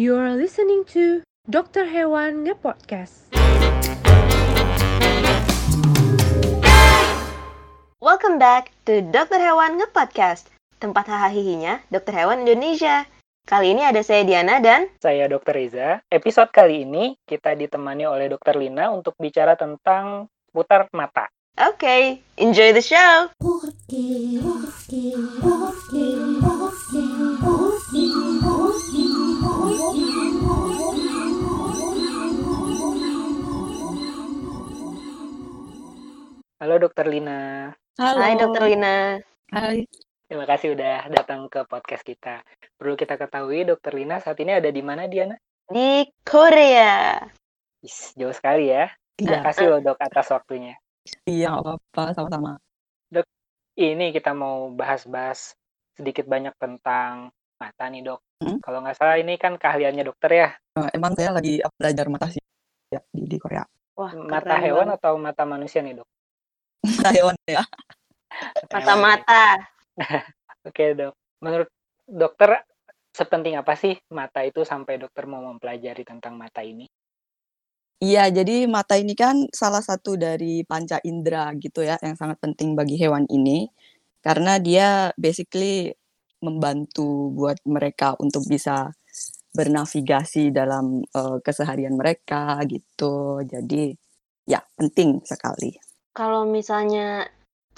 You are listening to Dokter Hewan Nge-Podcast. Welcome back to Dokter Hewan Nge-Podcast, tempat hahaha Dokter Hewan Indonesia. Kali ini ada saya Diana dan Saya Dr. Reza. Episode kali ini kita ditemani oleh Dr. Lina untuk bicara tentang putar mata. Oke, okay, enjoy the show. Halo Dokter Lina. Halo. Hai Dokter Lina. Hai. Terima kasih udah datang ke podcast kita. Perlu kita ketahui Dokter Lina saat ini ada di mana Diana? Di Korea. Is, jauh sekali ya. Terima Iya, kasih loh dok atas waktunya. iya apa-apa, sama-sama. Ini kita mau bahas-bahas sedikit banyak tentang mata nih dok. Hmm? Kalau nggak salah ini kan keahliannya dokter ya. Eh, emang saya lagi belajar mata sih ya di, di Korea. Wah, Mata keren hewan banget. atau mata manusia nih dok? Mata hewan ya. Mata-mata. Oke dok. Menurut dokter sepenting apa sih mata itu sampai dokter mau mempelajari tentang mata ini? Iya, jadi mata ini kan salah satu dari panca indera gitu ya, yang sangat penting bagi hewan ini. Karena dia basically membantu buat mereka untuk bisa bernavigasi dalam eh, keseharian mereka gitu. Jadi ya penting sekali. Kalau misalnya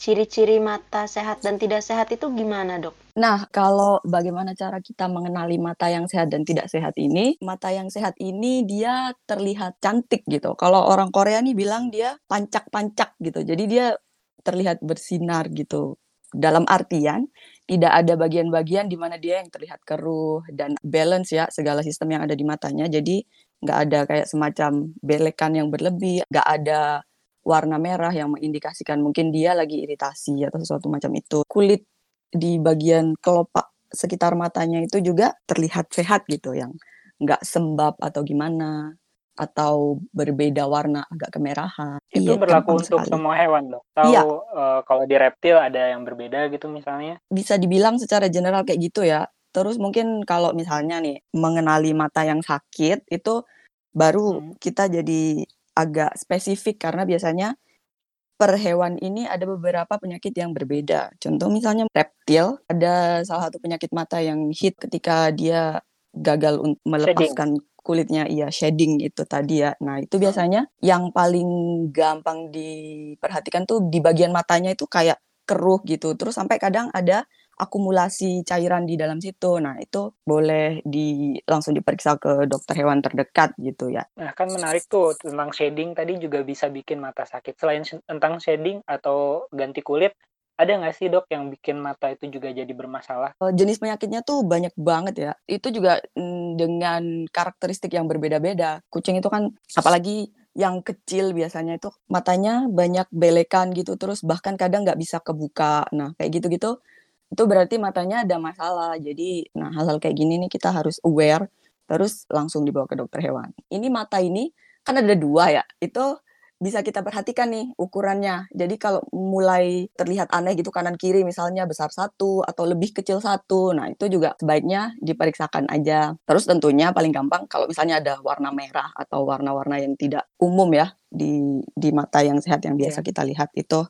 ciri-ciri mata sehat dan tidak sehat itu gimana, Dok? Nah, kalau bagaimana cara kita mengenali mata yang sehat dan tidak sehat ini, mata yang sehat ini dia terlihat cantik gitu. Kalau orang Korea nih bilang dia pancak-pancak gitu. Jadi dia terlihat bersinar gitu. Dalam artian tidak ada bagian-bagian di mana dia yang terlihat keruh dan balance ya segala sistem yang ada di matanya. Jadi nggak ada kayak semacam belekan yang berlebih, nggak ada warna merah yang mengindikasikan mungkin dia lagi iritasi atau sesuatu macam itu. Kulit di bagian kelopak sekitar matanya itu juga terlihat sehat gitu yang nggak sembab atau gimana atau berbeda warna agak kemerahan. Itu Iya, berlaku untuk sekali. semua hewan dok. Tahu Iya. eh, kalau di reptil ada yang berbeda gitu misalnya. Bisa dibilang secara general kayak gitu ya. Terus mungkin kalau misalnya nih mengenali mata yang sakit itu baru Hmm. kita jadi agak spesifik karena biasanya per hewan ini ada beberapa penyakit yang berbeda. Contoh misalnya reptil ada salah satu penyakit mata yang hit ketika dia gagal untuk melepaskan kulitnya iya shedding itu tadi ya. Nah, itu biasanya yang paling gampang diperhatikan tuh di bagian matanya itu kayak keruh gitu. Terus sampai kadang ada akumulasi cairan di dalam situ. Nah, itu boleh di langsung diperiksa ke dokter hewan terdekat gitu ya. Nah kan menarik tuh tentang shading tadi juga bisa bikin mata sakit. Selain tentang shading atau ganti kulit, ada nggak sih dok yang bikin mata itu juga jadi bermasalah? Eh, jenis penyakitnya tuh banyak banget ya. Itu juga mm, dengan karakteristik yang berbeda-beda. Kucing itu kan apalagi yang kecil biasanya itu matanya banyak belekan gitu terus bahkan kadang nggak bisa kebuka. Nah, kayak gitu-gitu itu berarti matanya ada masalah. Jadi, nah hal-hal kayak gini nih kita harus aware terus langsung dibawa ke dokter hewan. Ini mata ini kan ada dua ya. Itu bisa kita perhatikan nih ukurannya. Jadi kalau mulai terlihat aneh gitu kanan kiri misalnya besar satu atau lebih kecil satu, nah itu juga sebaiknya diperiksakan aja. Terus tentunya paling gampang kalau misalnya ada warna merah atau warna-warna yang tidak umum ya di di mata yang sehat yang biasa Iya. kita lihat itu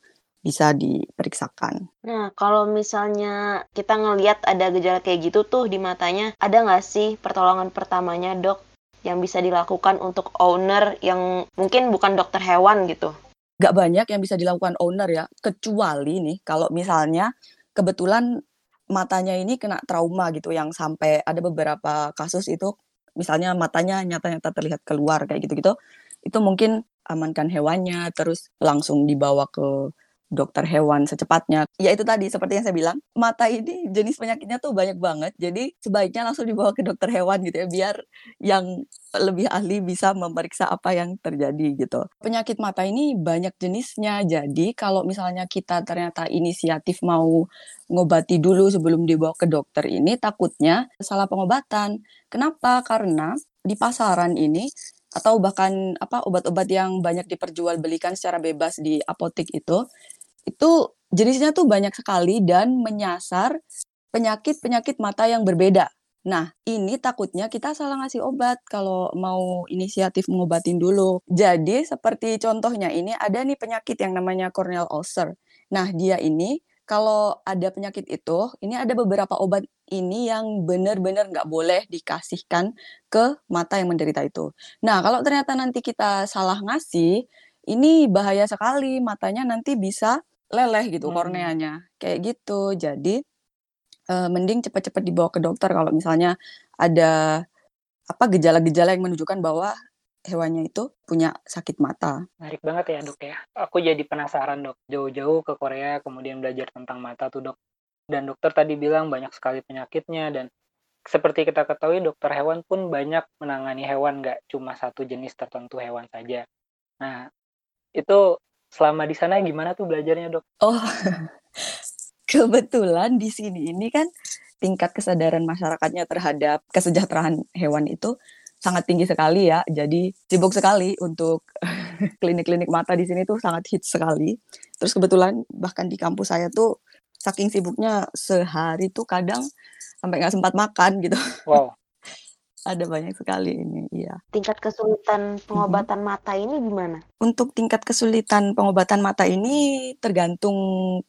bisa diperiksakan. Nah, kalau misalnya kita ngelihat ada gejala kayak gitu tuh di matanya, ada nggak sih pertolongan pertamanya, Dok, yang bisa dilakukan untuk owner yang mungkin bukan dokter hewan gitu? Gak banyak yang bisa dilakukan owner ya, kecuali nih kalau misalnya kebetulan matanya ini kena trauma gitu yang sampai ada beberapa kasus itu misalnya matanya nyata-nyata terlihat keluar kayak gitu-gitu itu mungkin amankan hewannya terus langsung dibawa ke dokter hewan secepatnya. Ya itu tadi seperti yang saya bilang, mata ini jenis penyakitnya tuh banyak banget. Jadi sebaiknya langsung dibawa ke dokter hewan gitu ya biar yang lebih ahli bisa memeriksa apa yang terjadi gitu. Penyakit mata ini banyak jenisnya. Jadi kalau misalnya kita ternyata inisiatif mau ngobati dulu sebelum dibawa ke dokter ini takutnya salah pengobatan. Kenapa? Karena di pasaran ini atau bahkan apa obat-obat yang banyak diperjualbelikan secara bebas di apotek itu itu jenisnya tuh banyak sekali dan menyasar penyakit-penyakit mata yang berbeda. Nah, ini takutnya kita salah ngasih obat kalau mau inisiatif ngobatin dulu. Jadi seperti contohnya ini ada nih penyakit yang namanya corneal ulcer. Nah, dia ini kalau ada penyakit itu, ini ada beberapa obat ini yang benar-benar nggak boleh dikasihkan ke mata yang menderita itu. Nah, kalau ternyata nanti kita salah ngasih, ini bahaya sekali, matanya nanti bisa leleh gitu Hmm. korneanya, kayak gitu. Jadi eee, mending cepat-cepat dibawa ke dokter kalau misalnya ada, apa, gejala-gejala yang menunjukkan bahwa hewannya itu punya sakit mata. Menarik banget ya, Dok, ya. Aku jadi penasaran, Dok. Jauh-jauh ke Korea kemudian belajar tentang mata tuh, Dok. Dan dokter tadi bilang banyak sekali penyakitnya dan seperti kita ketahui dokter hewan pun banyak menangani hewan, nggak cuma satu jenis tertentu hewan saja. Nah, itu selama di sana gimana tuh belajarnya, Dok? Oh, kebetulan di sini ini kan tingkat kesadaran masyarakatnya terhadap kesejahteraan hewan itu sangat tinggi sekali ya. Jadi sibuk sekali untuk klinik-klinik mata di sini tuh sangat hits sekali. Terus kebetulan bahkan di kampus saya tuh saking sibuknya sehari tuh kadang sampai nggak sempat makan gitu. Wow. Ada banyak sekali ini, iya. Tingkat kesulitan pengobatan mata ini gimana? Untuk tingkat kesulitan pengobatan mata ini tergantung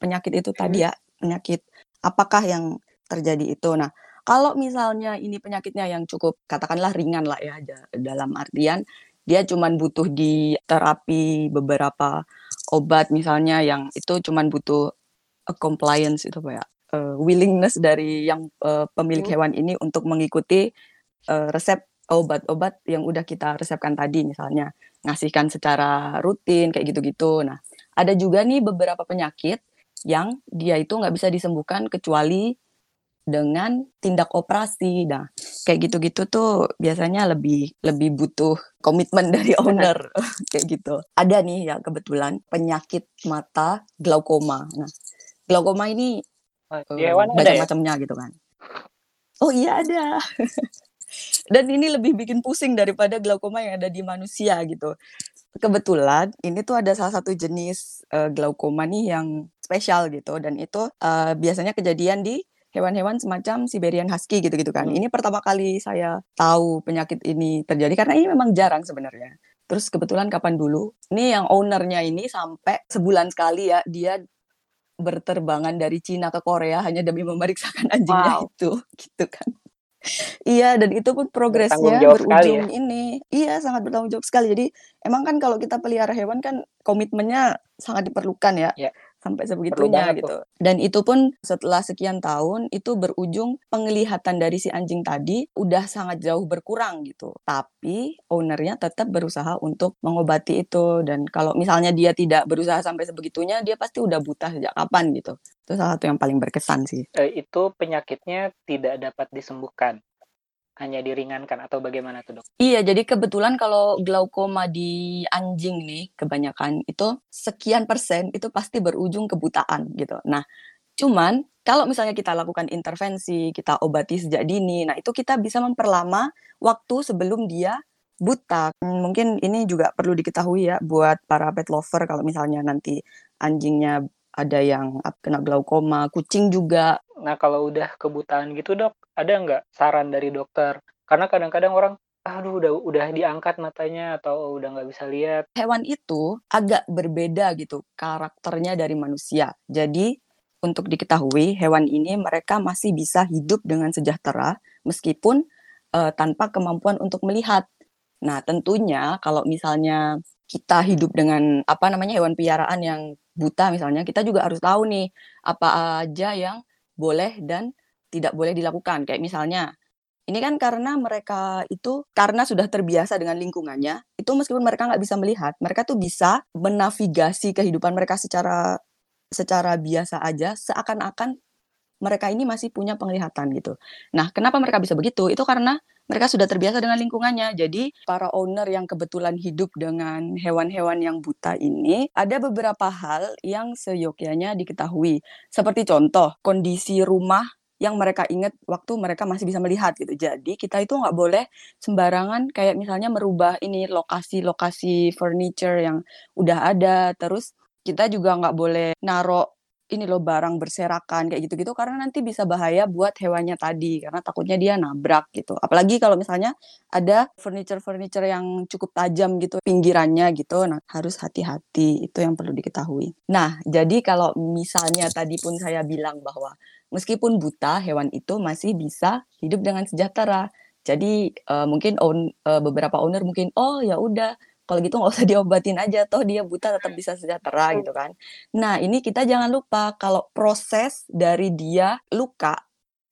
penyakit itu tadi ya, penyakit apakah yang terjadi itu. Nah, kalau misalnya ini penyakitnya yang cukup katakanlah ringan lah ya, da dalam artian dia cuman butuh di terapi beberapa obat misalnya yang itu cuman butuh, eee, compliance itu ya, eee, willingness dari yang, eee, pemilik Hmm. hewan ini untuk mengikuti, eee, resep obat-obat yang udah kita resepkan tadi misalnya, ngasihkan secara rutin kayak gitu-gitu. Nah, ada juga nih beberapa penyakit yang dia itu nggak bisa disembuhkan kecuali dengan tindak operasi. Nah, kayak gitu-gitu tuh biasanya lebih lebih butuh komitmen dari owner, kayak gitu. Ada nih ya kebetulan penyakit mata glaukoma. Nah, glaukoma ini, Oh, banyak ya? macamnya gitu kan. Oh iya ada. Dan ini lebih bikin pusing daripada glaukoma yang ada di manusia gitu. Kebetulan ini tuh ada salah satu jenis, eee, glaukoma nih yang spesial gitu dan itu, eee, biasanya kejadian di hewan-hewan semacam Siberian Husky gitu-gitu kan. Hmm. Ini pertama kali saya tahu penyakit ini terjadi karena ini memang jarang sebenarnya. Terus kebetulan kapan dulu, ini yang owner-nya ini sampai sebulan sekali ya dia berterbangan dari Cina ke Korea hanya demi memeriksakan anjingnya Wow. itu, gitu kan. Iya, dan itu pun progresnya sekali ya? berujung ini iya, sangat bertanggung jawab sekali. Jadi, emang kan kalau kita pelihara hewan kan komitmennya sangat diperlukan ya, Ya. sampai sebegitunya banget tuh. gitu. Dan itu pun setelah sekian tahun, itu berujung penglihatan dari si anjing tadi udah sangat jauh berkurang gitu. Tapi owner-nya tetap berusaha untuk mengobati itu dan kalau misalnya dia tidak berusaha sampai sebegitunya, dia pasti udah buta sejak kapan gitu. Itu salah satu yang paling berkesan sih. Eee, itu penyakitnya tidak dapat disembuhkan? Hanya diringankan atau bagaimana tuh, Dok? Iya, jadi kebetulan kalau glaukoma di anjing nih kebanyakan itu sekian persen itu pasti berujung kebutaan gitu. Nah, cuman kalau misalnya kita lakukan intervensi, kita obati sejak dini, nah itu kita bisa memperlama waktu sebelum dia buta. Mmm, mungkin ini juga perlu diketahui ya buat para pet lover kalau misalnya nanti anjingnya ada yang kena glaukoma, kucing juga. Nah, kalau udah kebutaan gitu, Dok, ada nggak saran dari dokter? Karena kadang-kadang orang, aduh udah udah diangkat matanya atau udah nggak bisa lihat. Hewan itu agak berbeda gitu karakternya dari manusia. Jadi, untuk diketahui hewan ini mereka masih bisa hidup dengan sejahtera meskipun, eee, tanpa kemampuan untuk melihat. Nah, tentunya kalau misalnya kita hidup dengan, apa namanya, hewan piaraan yang buta misalnya, kita juga harus tahu nih, apa aja yang boleh dan tidak boleh dilakukan. Kayak misalnya, ini kan karena mereka itu karena sudah terbiasa dengan lingkungannya, itu meskipun mereka nggak bisa melihat, mereka tuh bisa menavigasi kehidupan mereka secara secara biasa aja, seakan-akan mereka ini masih punya penglihatan gitu. Nah, kenapa mereka bisa begitu? Itu karena mereka sudah terbiasa dengan lingkungannya. Jadi, para owner yang kebetulan hidup dengan hewan-hewan yang buta ini, ada beberapa hal yang seyogyanya diketahui. Seperti contoh, kondisi rumah yang mereka ingat waktu mereka masih bisa melihat gitu. Jadi, kita itu nggak boleh sembarangan kayak misalnya merubah ini lokasi-lokasi furniture yang udah ada, terus kita juga nggak boleh naruh ini loh barang berserakan kayak gitu-gitu karena nanti bisa bahaya buat hewannya tadi karena takutnya dia nabrak gitu. Apalagi kalau misalnya ada furniture-furniture yang cukup tajam gitu pinggirannya gitu. Nah, harus hati-hati. Itu yang perlu diketahui. Nah, jadi kalau misalnya tadi pun saya bilang bahwa meskipun buta, hewan itu masih bisa hidup dengan sejahtera. Jadi uh, mungkin own, uh, beberapa owner mungkin oh ya udah kalau gitu nggak usah diobatin aja toh dia buta tetap bisa sejahtera gitu kan. Nah, ini kita jangan lupa kalau proses dari dia luka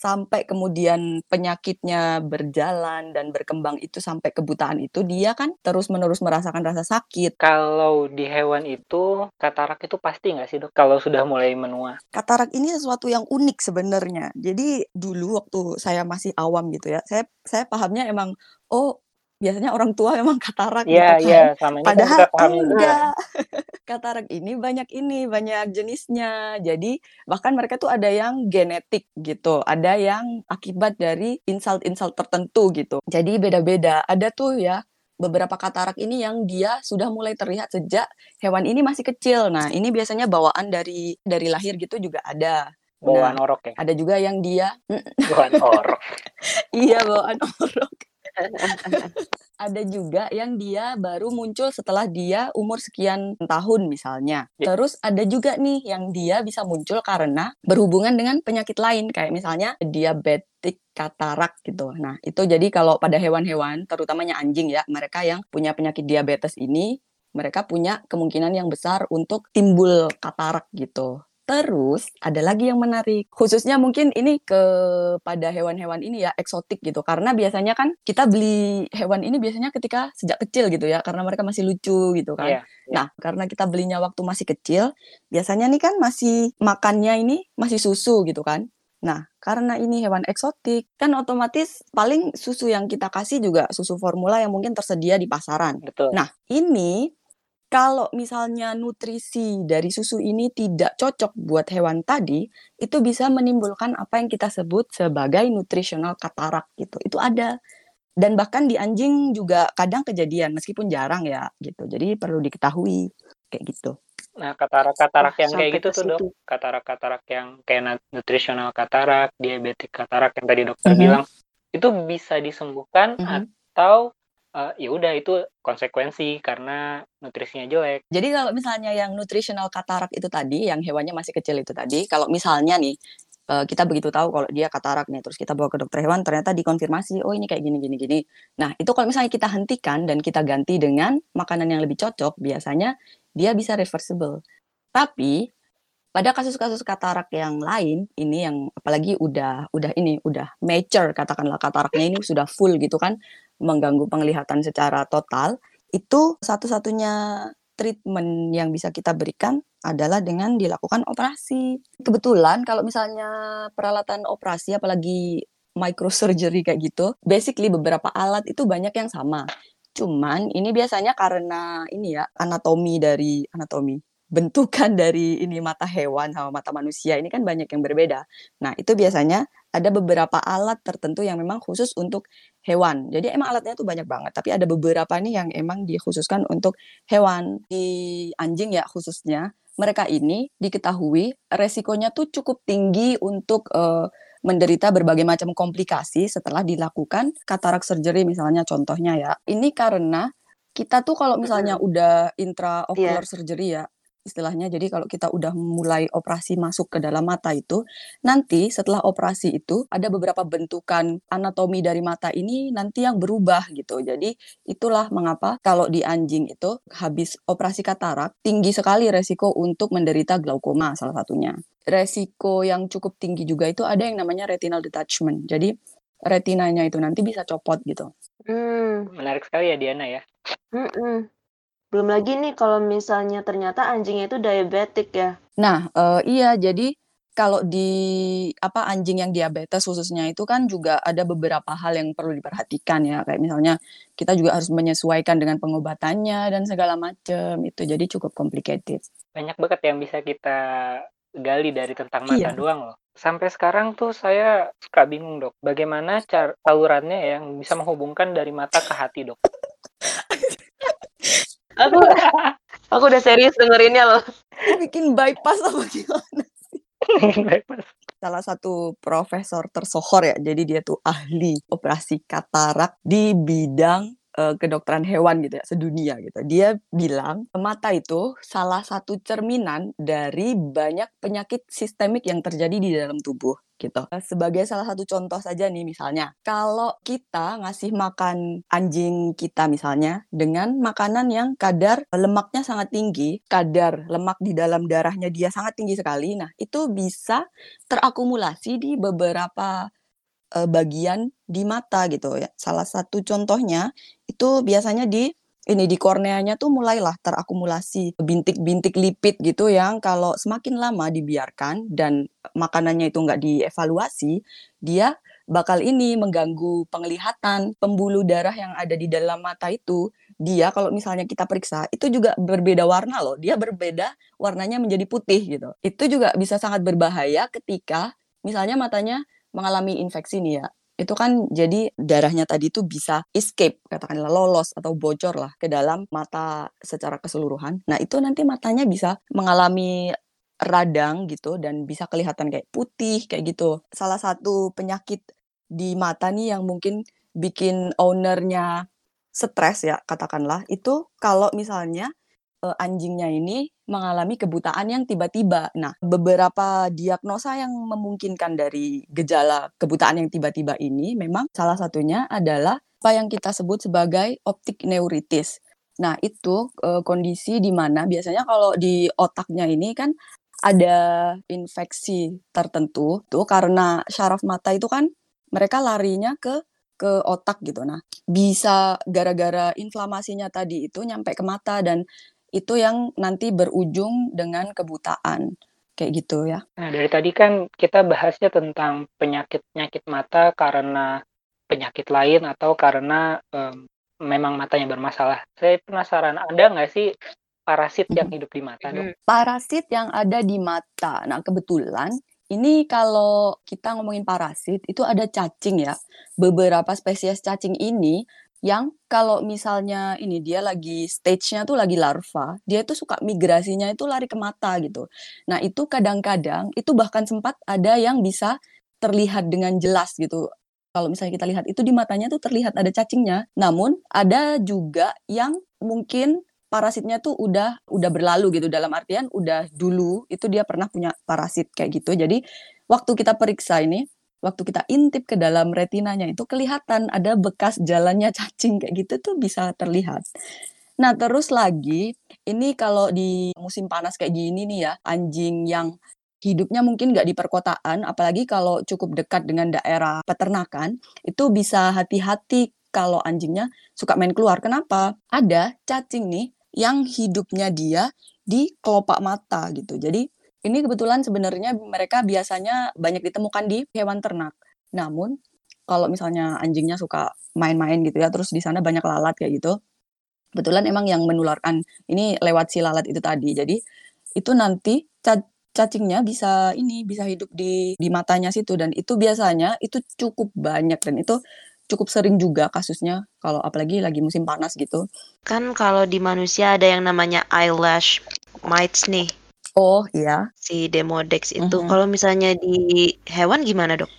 sampai kemudian penyakitnya berjalan dan berkembang itu sampai kebutaan itu dia kan terus-menerus merasakan rasa sakit. Kalau di hewan itu katarak itu pasti nggak sih dok? Kalau sudah mulai menua? Katarak ini sesuatu yang unik sebenarnya. Jadi dulu waktu saya masih awam gitu ya, saya saya pahamnya emang oh biasanya orang tua memang katarak yeah, gitu iya, kan. Yeah, Padahal enggak. katarak ini banyak ini, banyak jenisnya. Jadi bahkan mereka tuh ada yang genetik gitu, ada yang akibat dari insult-insult tertentu gitu. Jadi beda-beda. Ada tuh ya beberapa katarak ini yang dia sudah mulai terlihat sejak hewan ini masih kecil. Nah, ini biasanya bawaan dari dari lahir gitu juga ada. Bawaan nah, orok ya. Ada juga yang dia bawaan orok. iya, bawaan orok ada juga yang dia baru muncul setelah dia umur sekian tahun misalnya. Ya. Terus ada juga nih yang dia bisa muncul karena berhubungan dengan penyakit lain kayak misalnya diabetik katarak gitu. Nah, itu jadi kalau pada hewan-hewan terutamanya anjing ya, mereka yang punya penyakit diabetes ini mereka punya kemungkinan yang besar untuk timbul katarak gitu. Terus ada lagi yang menarik, khususnya mungkin ini kepada hewan-hewan ini ya eksotik gitu, karena biasanya kan kita beli hewan ini biasanya ketika sejak kecil gitu ya, karena mereka masih lucu gitu kan. Yeah, yeah. Nah karena kita belinya waktu masih kecil, biasanya nih kan masih makannya ini masih susu gitu kan. Nah, karena ini hewan eksotik, kan otomatis paling susu yang kita kasih juga susu formula yang mungkin tersedia di pasaran. Betul. Nah, ini kalau misalnya nutrisi dari susu ini tidak cocok buat hewan tadi, itu bisa menimbulkan apa yang kita sebut sebagai nutritional katarak gitu. Itu ada. Dan bahkan di anjing juga kadang kejadian meskipun jarang ya gitu. Jadi perlu diketahui kayak gitu. Nah, katarak-katarak yang kayak gitu tuh, Dok. Katarak-katarak yang kayak nutritional katarak, diabetik katarak yang tadi dokter mm -hmm. bilang, itu bisa disembuhkan mm -hmm. atau uh, ya udah itu konsekuensi karena nutrisinya jelek. Jadi kalau misalnya yang nutritional katarak itu tadi, yang hewannya masih kecil itu tadi, kalau misalnya nih uh, kita begitu tahu kalau dia katarak nih, terus kita bawa ke dokter hewan, ternyata dikonfirmasi, oh ini kayak gini gini gini. Nah itu kalau misalnya kita hentikan dan kita ganti dengan makanan yang lebih cocok, biasanya dia bisa reversible. Tapi pada kasus-kasus katarak yang lain ini yang apalagi udah udah ini udah mature katakanlah kataraknya ini sudah full gitu kan mengganggu penglihatan secara total, itu satu-satunya treatment yang bisa kita berikan adalah dengan dilakukan operasi. Kebetulan kalau misalnya peralatan operasi apalagi microsurgery kayak gitu, basically beberapa alat itu banyak yang sama. Cuman ini biasanya karena ini ya anatomi dari anatomi bentukan dari ini mata hewan sama mata manusia ini kan banyak yang berbeda. Nah, itu biasanya ada beberapa alat tertentu yang memang khusus untuk hewan. Jadi emang alatnya tuh banyak banget, tapi ada beberapa nih yang emang dikhususkan untuk hewan. Di anjing ya khususnya, mereka ini diketahui resikonya tuh cukup tinggi untuk uh, menderita berbagai macam komplikasi setelah dilakukan katarak surgery misalnya contohnya ya. Ini karena kita tuh kalau misalnya udah intraocular yeah. surgery ya, istilahnya. Jadi kalau kita udah mulai operasi masuk ke dalam mata itu, nanti setelah operasi itu ada beberapa bentukan anatomi dari mata ini nanti yang berubah gitu. Jadi itulah mengapa kalau di anjing itu habis operasi katarak tinggi sekali resiko untuk menderita glaukoma salah satunya. Resiko yang cukup tinggi juga itu ada yang namanya retinal detachment. Jadi retinanya itu nanti bisa copot gitu. Hmm, menarik sekali ya Diana ya. Hmm, hmm. Belum lagi nih kalau misalnya ternyata anjingnya itu diabetik ya. Nah, uh, iya jadi kalau di apa anjing yang diabetes khususnya itu kan juga ada beberapa hal yang perlu diperhatikan ya kayak misalnya kita juga harus menyesuaikan dengan pengobatannya dan segala macam itu jadi cukup complicated. Banyak banget yang bisa kita gali dari tentang mata iya. doang loh. Sampai sekarang tuh saya suka bingung dok, bagaimana cara salurannya yang bisa menghubungkan dari mata ke hati dok? Aku aku udah serius dengerinnya loh. Bikin bypass apa gimana sih? Salah satu profesor tersohor ya, jadi dia tuh ahli operasi katarak di bidang uh, kedokteran hewan gitu ya sedunia gitu. Dia bilang mata itu salah satu cerminan dari banyak penyakit sistemik yang terjadi di dalam tubuh gitu. Sebagai salah satu contoh saja nih misalnya, kalau kita ngasih makan anjing kita misalnya dengan makanan yang kadar lemaknya sangat tinggi, kadar lemak di dalam darahnya dia sangat tinggi sekali. Nah, itu bisa terakumulasi di beberapa uh, bagian di mata gitu ya. Salah satu contohnya itu biasanya di ini di korneanya tuh mulailah terakumulasi bintik-bintik lipid gitu yang kalau semakin lama dibiarkan dan makanannya itu nggak dievaluasi, dia bakal ini mengganggu penglihatan pembuluh darah yang ada di dalam mata itu. Dia kalau misalnya kita periksa itu juga berbeda warna loh. Dia berbeda warnanya menjadi putih gitu. Itu juga bisa sangat berbahaya ketika misalnya matanya mengalami infeksi nih ya, itu kan jadi darahnya tadi itu bisa escape, katakanlah lolos atau bocor lah ke dalam mata secara keseluruhan. Nah itu nanti matanya bisa mengalami radang gitu dan bisa kelihatan kayak putih kayak gitu. Salah satu penyakit di mata nih yang mungkin bikin ownernya stres ya katakanlah itu kalau misalnya uh, anjingnya ini mengalami kebutaan yang tiba-tiba. Nah, beberapa diagnosa yang memungkinkan dari gejala kebutaan yang tiba-tiba ini memang salah satunya adalah apa yang kita sebut sebagai optik neuritis. Nah, itu uh, kondisi di mana biasanya kalau di otaknya ini kan ada infeksi tertentu tuh karena syaraf mata itu kan mereka larinya ke ke otak gitu. Nah, bisa gara-gara inflamasinya tadi itu nyampe ke mata dan itu yang nanti berujung dengan kebutaan kayak gitu ya. Nah dari tadi kan kita bahasnya tentang penyakit-penyakit mata karena penyakit lain atau karena um, memang matanya bermasalah. Saya penasaran ada nggak sih parasit yang hidup di mata dok? Parasit yang ada di mata. Nah kebetulan ini kalau kita ngomongin parasit itu ada cacing ya. Beberapa spesies cacing ini yang kalau misalnya ini dia lagi stage-nya tuh lagi larva, dia tuh suka migrasinya itu lari ke mata gitu. Nah, itu kadang-kadang itu bahkan sempat ada yang bisa terlihat dengan jelas gitu. Kalau misalnya kita lihat itu di matanya tuh terlihat ada cacingnya. Namun ada juga yang mungkin parasitnya tuh udah udah berlalu gitu dalam artian udah dulu itu dia pernah punya parasit kayak gitu. Jadi waktu kita periksa ini waktu kita intip ke dalam retinanya itu kelihatan ada bekas jalannya cacing kayak gitu tuh bisa terlihat. Nah, terus lagi ini kalau di musim panas kayak gini nih ya, anjing yang hidupnya mungkin nggak di perkotaan, apalagi kalau cukup dekat dengan daerah peternakan, itu bisa hati-hati kalau anjingnya suka main keluar. Kenapa? Ada cacing nih yang hidupnya dia di kelopak mata gitu. Jadi ini kebetulan sebenarnya mereka biasanya banyak ditemukan di hewan ternak. Namun kalau misalnya anjingnya suka main-main gitu ya, terus di sana banyak lalat kayak gitu, kebetulan emang yang menularkan ini lewat si lalat itu tadi. Jadi itu nanti cacingnya bisa ini bisa hidup di di matanya situ dan itu biasanya itu cukup banyak dan itu cukup sering juga kasusnya kalau apalagi lagi musim panas gitu. Kan kalau di manusia ada yang namanya eyelash mites nih. Oh iya. Si Demodex itu. Mm -hmm. Kalau misalnya di hewan gimana dok?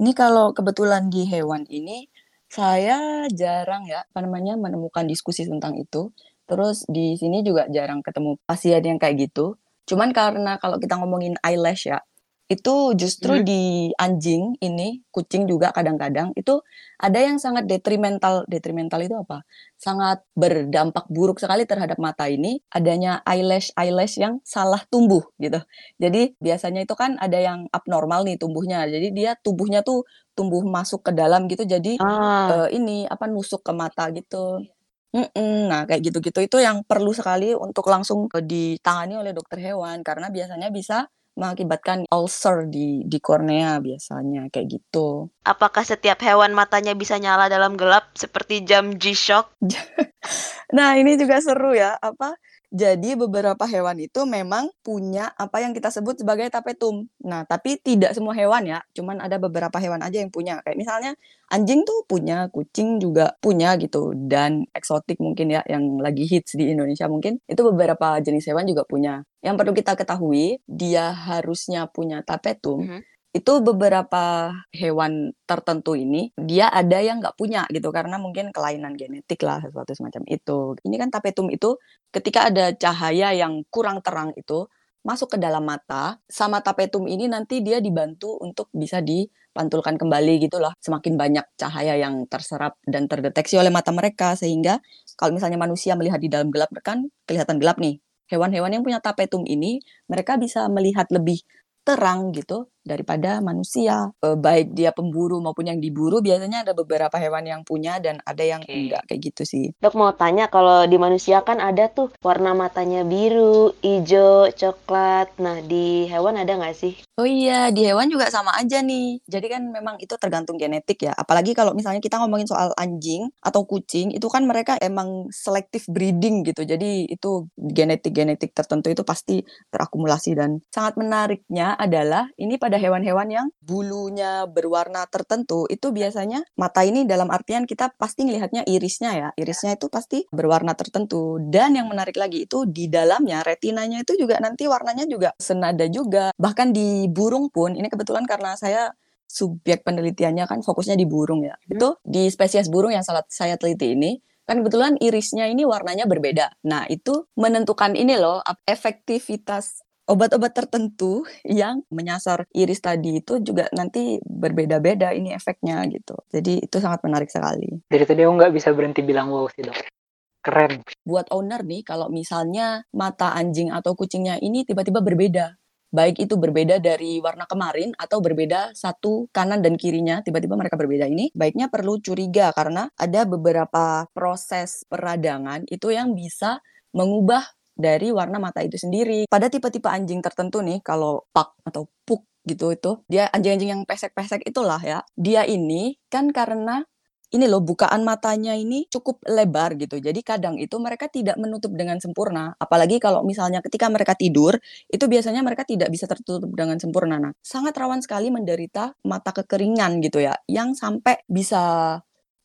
Ini kalau kebetulan di hewan ini saya jarang ya apa namanya menemukan diskusi tentang itu. Terus di sini juga jarang ketemu pasien yang kayak gitu. Cuman karena kalau kita ngomongin eyelash ya, itu justru hmm. di anjing ini, kucing juga kadang-kadang itu ada yang sangat detrimental. Detrimental itu apa? Sangat berdampak buruk sekali terhadap mata ini adanya eyelash eyelash yang salah tumbuh gitu. Jadi biasanya itu kan ada yang abnormal nih tumbuhnya. Jadi dia tubuhnya tuh tumbuh masuk ke dalam gitu. Jadi ah. uh, ini apa nusuk ke mata gitu. Mm-mm. Nah, kayak gitu-gitu itu yang perlu sekali untuk langsung ditangani oleh dokter hewan karena biasanya bisa mengakibatkan ulcer di di kornea biasanya kayak gitu. Apakah setiap hewan matanya bisa nyala dalam gelap seperti jam G-Shock? nah, ini juga seru ya. Apa Jadi beberapa hewan itu memang punya apa yang kita sebut sebagai tapetum. Nah, tapi tidak semua hewan ya, cuman ada beberapa hewan aja yang punya. Kayak misalnya anjing tuh punya, kucing juga punya gitu. Dan eksotik mungkin ya yang lagi hits di Indonesia mungkin itu beberapa jenis hewan juga punya. Yang perlu kita ketahui, dia harusnya punya tapetum. Mhm. Itu beberapa hewan tertentu ini dia ada yang nggak punya gitu karena mungkin kelainan genetik lah sesuatu semacam itu. Ini kan tapetum itu ketika ada cahaya yang kurang terang itu masuk ke dalam mata sama tapetum ini nanti dia dibantu untuk bisa dipantulkan kembali gitu loh. Semakin banyak cahaya yang terserap dan terdeteksi oleh mata mereka sehingga kalau misalnya manusia melihat di dalam gelap kan kelihatan gelap nih. Hewan-hewan yang punya tapetum ini mereka bisa melihat lebih terang gitu daripada manusia. E, baik dia pemburu maupun yang diburu biasanya ada beberapa hewan yang punya dan ada yang Oke. enggak kayak gitu sih. Dok mau tanya kalau di manusia kan ada tuh warna matanya biru, hijau, coklat. Nah di hewan ada nggak sih? Oh iya, di hewan juga sama aja nih. Jadi kan memang itu tergantung genetik ya. Apalagi kalau misalnya kita ngomongin soal anjing atau kucing, itu kan mereka emang selective breeding gitu. Jadi itu genetik-genetik tertentu itu pasti terakumulasi dan sangat menariknya adalah ini pada hewan-hewan yang bulunya berwarna tertentu itu biasanya mata ini dalam artian kita pasti ngelihatnya irisnya ya. Irisnya itu pasti berwarna tertentu dan yang menarik lagi itu di dalamnya retinanya itu juga nanti warnanya juga senada juga. Bahkan di burung pun ini kebetulan karena saya subjek penelitiannya kan fokusnya di burung ya. Hmm. Itu di spesies burung yang salah saya teliti ini kan kebetulan irisnya ini warnanya berbeda. Nah, itu menentukan ini loh efektivitas obat-obat tertentu yang menyasar iris tadi itu juga nanti berbeda-beda ini efeknya gitu. Jadi itu sangat menarik sekali. Dari tadi aku nggak bisa berhenti bilang wow sih dok. Keren. Buat owner nih kalau misalnya mata anjing atau kucingnya ini tiba-tiba berbeda. Baik itu berbeda dari warna kemarin atau berbeda satu kanan dan kirinya tiba-tiba mereka berbeda ini, baiknya perlu curiga karena ada beberapa proses peradangan itu yang bisa mengubah dari warna mata itu sendiri. Pada tipe-tipe anjing tertentu nih, kalau pak atau puk gitu itu, dia anjing-anjing yang pesek-pesek itulah ya. Dia ini kan karena ini loh bukaan matanya ini cukup lebar gitu. Jadi kadang itu mereka tidak menutup dengan sempurna. Apalagi kalau misalnya ketika mereka tidur, itu biasanya mereka tidak bisa tertutup dengan sempurna. Nah, sangat rawan sekali menderita mata kekeringan gitu ya, yang sampai bisa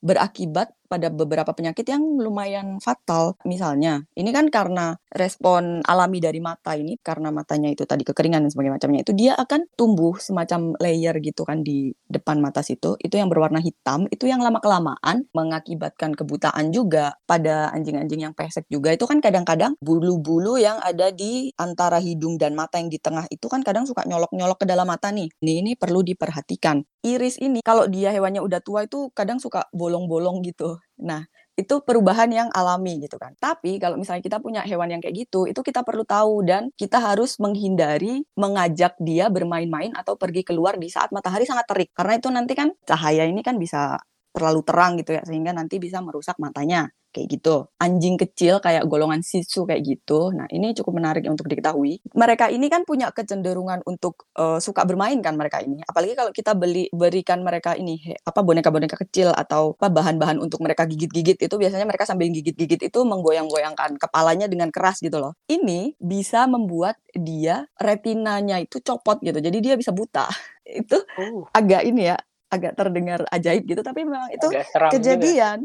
berakibat pada beberapa penyakit yang lumayan fatal. Misalnya, ini kan karena respon alami dari mata ini, karena matanya itu tadi kekeringan dan sebagainya macamnya, itu dia akan tumbuh semacam layer gitu kan di depan mata situ. Itu yang berwarna hitam, itu yang lama-kelamaan mengakibatkan kebutaan juga pada anjing-anjing yang pesek juga. Itu kan kadang-kadang bulu-bulu yang ada di antara hidung dan mata yang di tengah itu kan kadang suka nyolok-nyolok ke dalam mata nih. Ini, ini perlu diperhatikan. Iris ini, kalau dia hewannya udah tua itu kadang suka bolong-bolong gitu. Nah, itu perubahan yang alami gitu kan. Tapi kalau misalnya kita punya hewan yang kayak gitu, itu kita perlu tahu dan kita harus menghindari mengajak dia bermain-main atau pergi keluar di saat matahari sangat terik. Karena itu nanti kan cahaya ini kan bisa terlalu terang gitu ya sehingga nanti bisa merusak matanya kayak gitu. Anjing kecil kayak golongan Tzu kayak gitu. Nah, ini cukup menarik untuk diketahui. Mereka ini kan punya kecenderungan untuk eh, suka bermain kan mereka ini. Apalagi kalau kita beli berikan mereka ini he- apa boneka-boneka kecil atau apa bahan-bahan untuk mereka gigit-gigit itu biasanya mereka sambil gigit-gigit itu menggoyang-goyangkan kepalanya dengan keras gitu loh. Ini bisa membuat dia retinanya itu copot gitu. Jadi dia bisa buta. itu Uh, agak ini ya, agak terdengar ajaib gitu tapi memang itu seram juga. kejadian.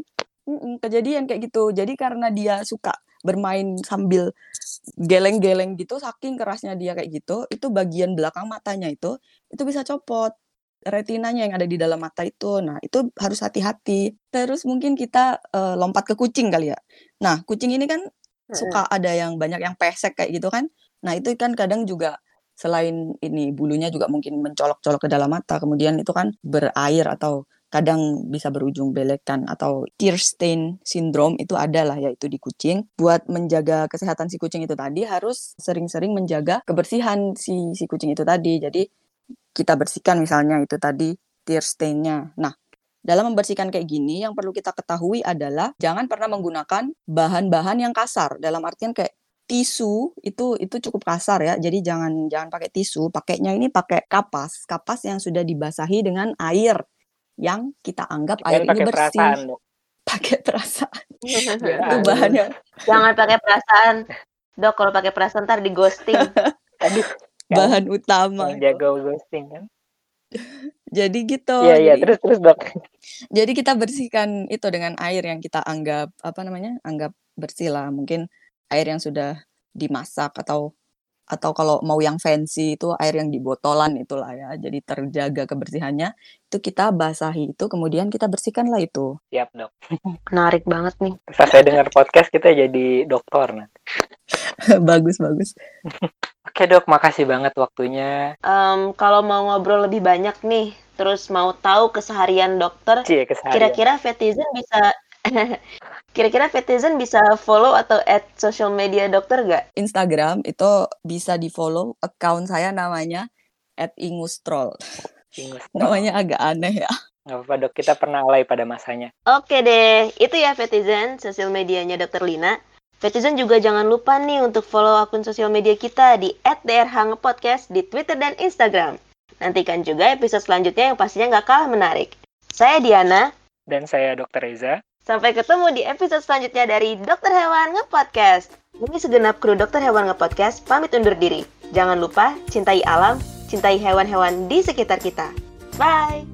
Kejadian kayak gitu. Jadi karena dia suka bermain sambil geleng-geleng gitu saking kerasnya dia kayak gitu itu bagian belakang matanya itu itu bisa copot retinanya yang ada di dalam mata itu. Nah itu harus hati-hati. Terus mungkin kita eh, lompat ke kucing kali ya. Nah kucing ini kan suka ada yang banyak yang pesek kayak gitu kan. Nah itu kan kadang juga selain ini bulunya juga mungkin mencolok-colok ke dalam mata kemudian itu kan berair atau kadang bisa berujung belekan atau tear stain syndrome itu ada lah yaitu di kucing. Buat menjaga kesehatan si kucing itu tadi harus sering-sering menjaga kebersihan si si kucing itu tadi. Jadi kita bersihkan misalnya itu tadi tear stain-nya. Nah, dalam membersihkan kayak gini yang perlu kita ketahui adalah jangan pernah menggunakan bahan-bahan yang kasar. Dalam artian kayak tisu itu itu cukup kasar ya. Jadi jangan jangan pakai tisu, pakainya ini pakai kapas, kapas yang sudah dibasahi dengan air yang kita anggap air ini pakai bersih. perasaan dok. Pakai perasaan. Itu bahannya Jangan pakai perasaan. Dok, kalau pakai perasaan ntar di ghosting. Aduh, kan Bahan utama yang jago ghosting kan. Jadi gitu. Iya, iya, terus terus Dok. jadi kita bersihkan itu dengan air yang kita anggap apa namanya? Anggap bersih lah. Mungkin air yang sudah dimasak atau atau kalau mau yang fancy itu air yang di botolan itulah ya. Jadi terjaga kebersihannya. Itu kita basahi itu kemudian kita bersihkanlah itu. Siap, Dok. Menarik banget nih. Pas saya dengar podcast kita jadi dokter nah. bagus bagus. Oke, Dok, makasih banget waktunya. Em, kalau mau ngobrol lebih banyak nih, terus mau tahu keseharian dokter, Cie keseharian. kira-kira Fetizen bisa kira-kira Fetizen bisa follow atau add social media dokter gak? Instagram itu bisa di follow account saya namanya @ingustrol. Ingus. Namanya agak aneh ya. Nggak apa-apa, Dok. Kita pernah alay pada masanya. Oke deh, itu ya Fetizen, sosial medianya Dokter Lina. Fetizen juga jangan lupa nih untuk follow akun sosial media kita di @drhangepodcast di Twitter dan Instagram. Nantikan juga episode selanjutnya yang pastinya nggak kalah menarik. Saya Diana, Dan saya Dr. Reza. Sampai ketemu di episode selanjutnya dari Dokter Hewan Ngepodcast. Ini segenap kru Dokter Hewan Ngepodcast pamit undur diri. Jangan lupa cintai alam, cintai hewan-hewan di sekitar kita. Bye!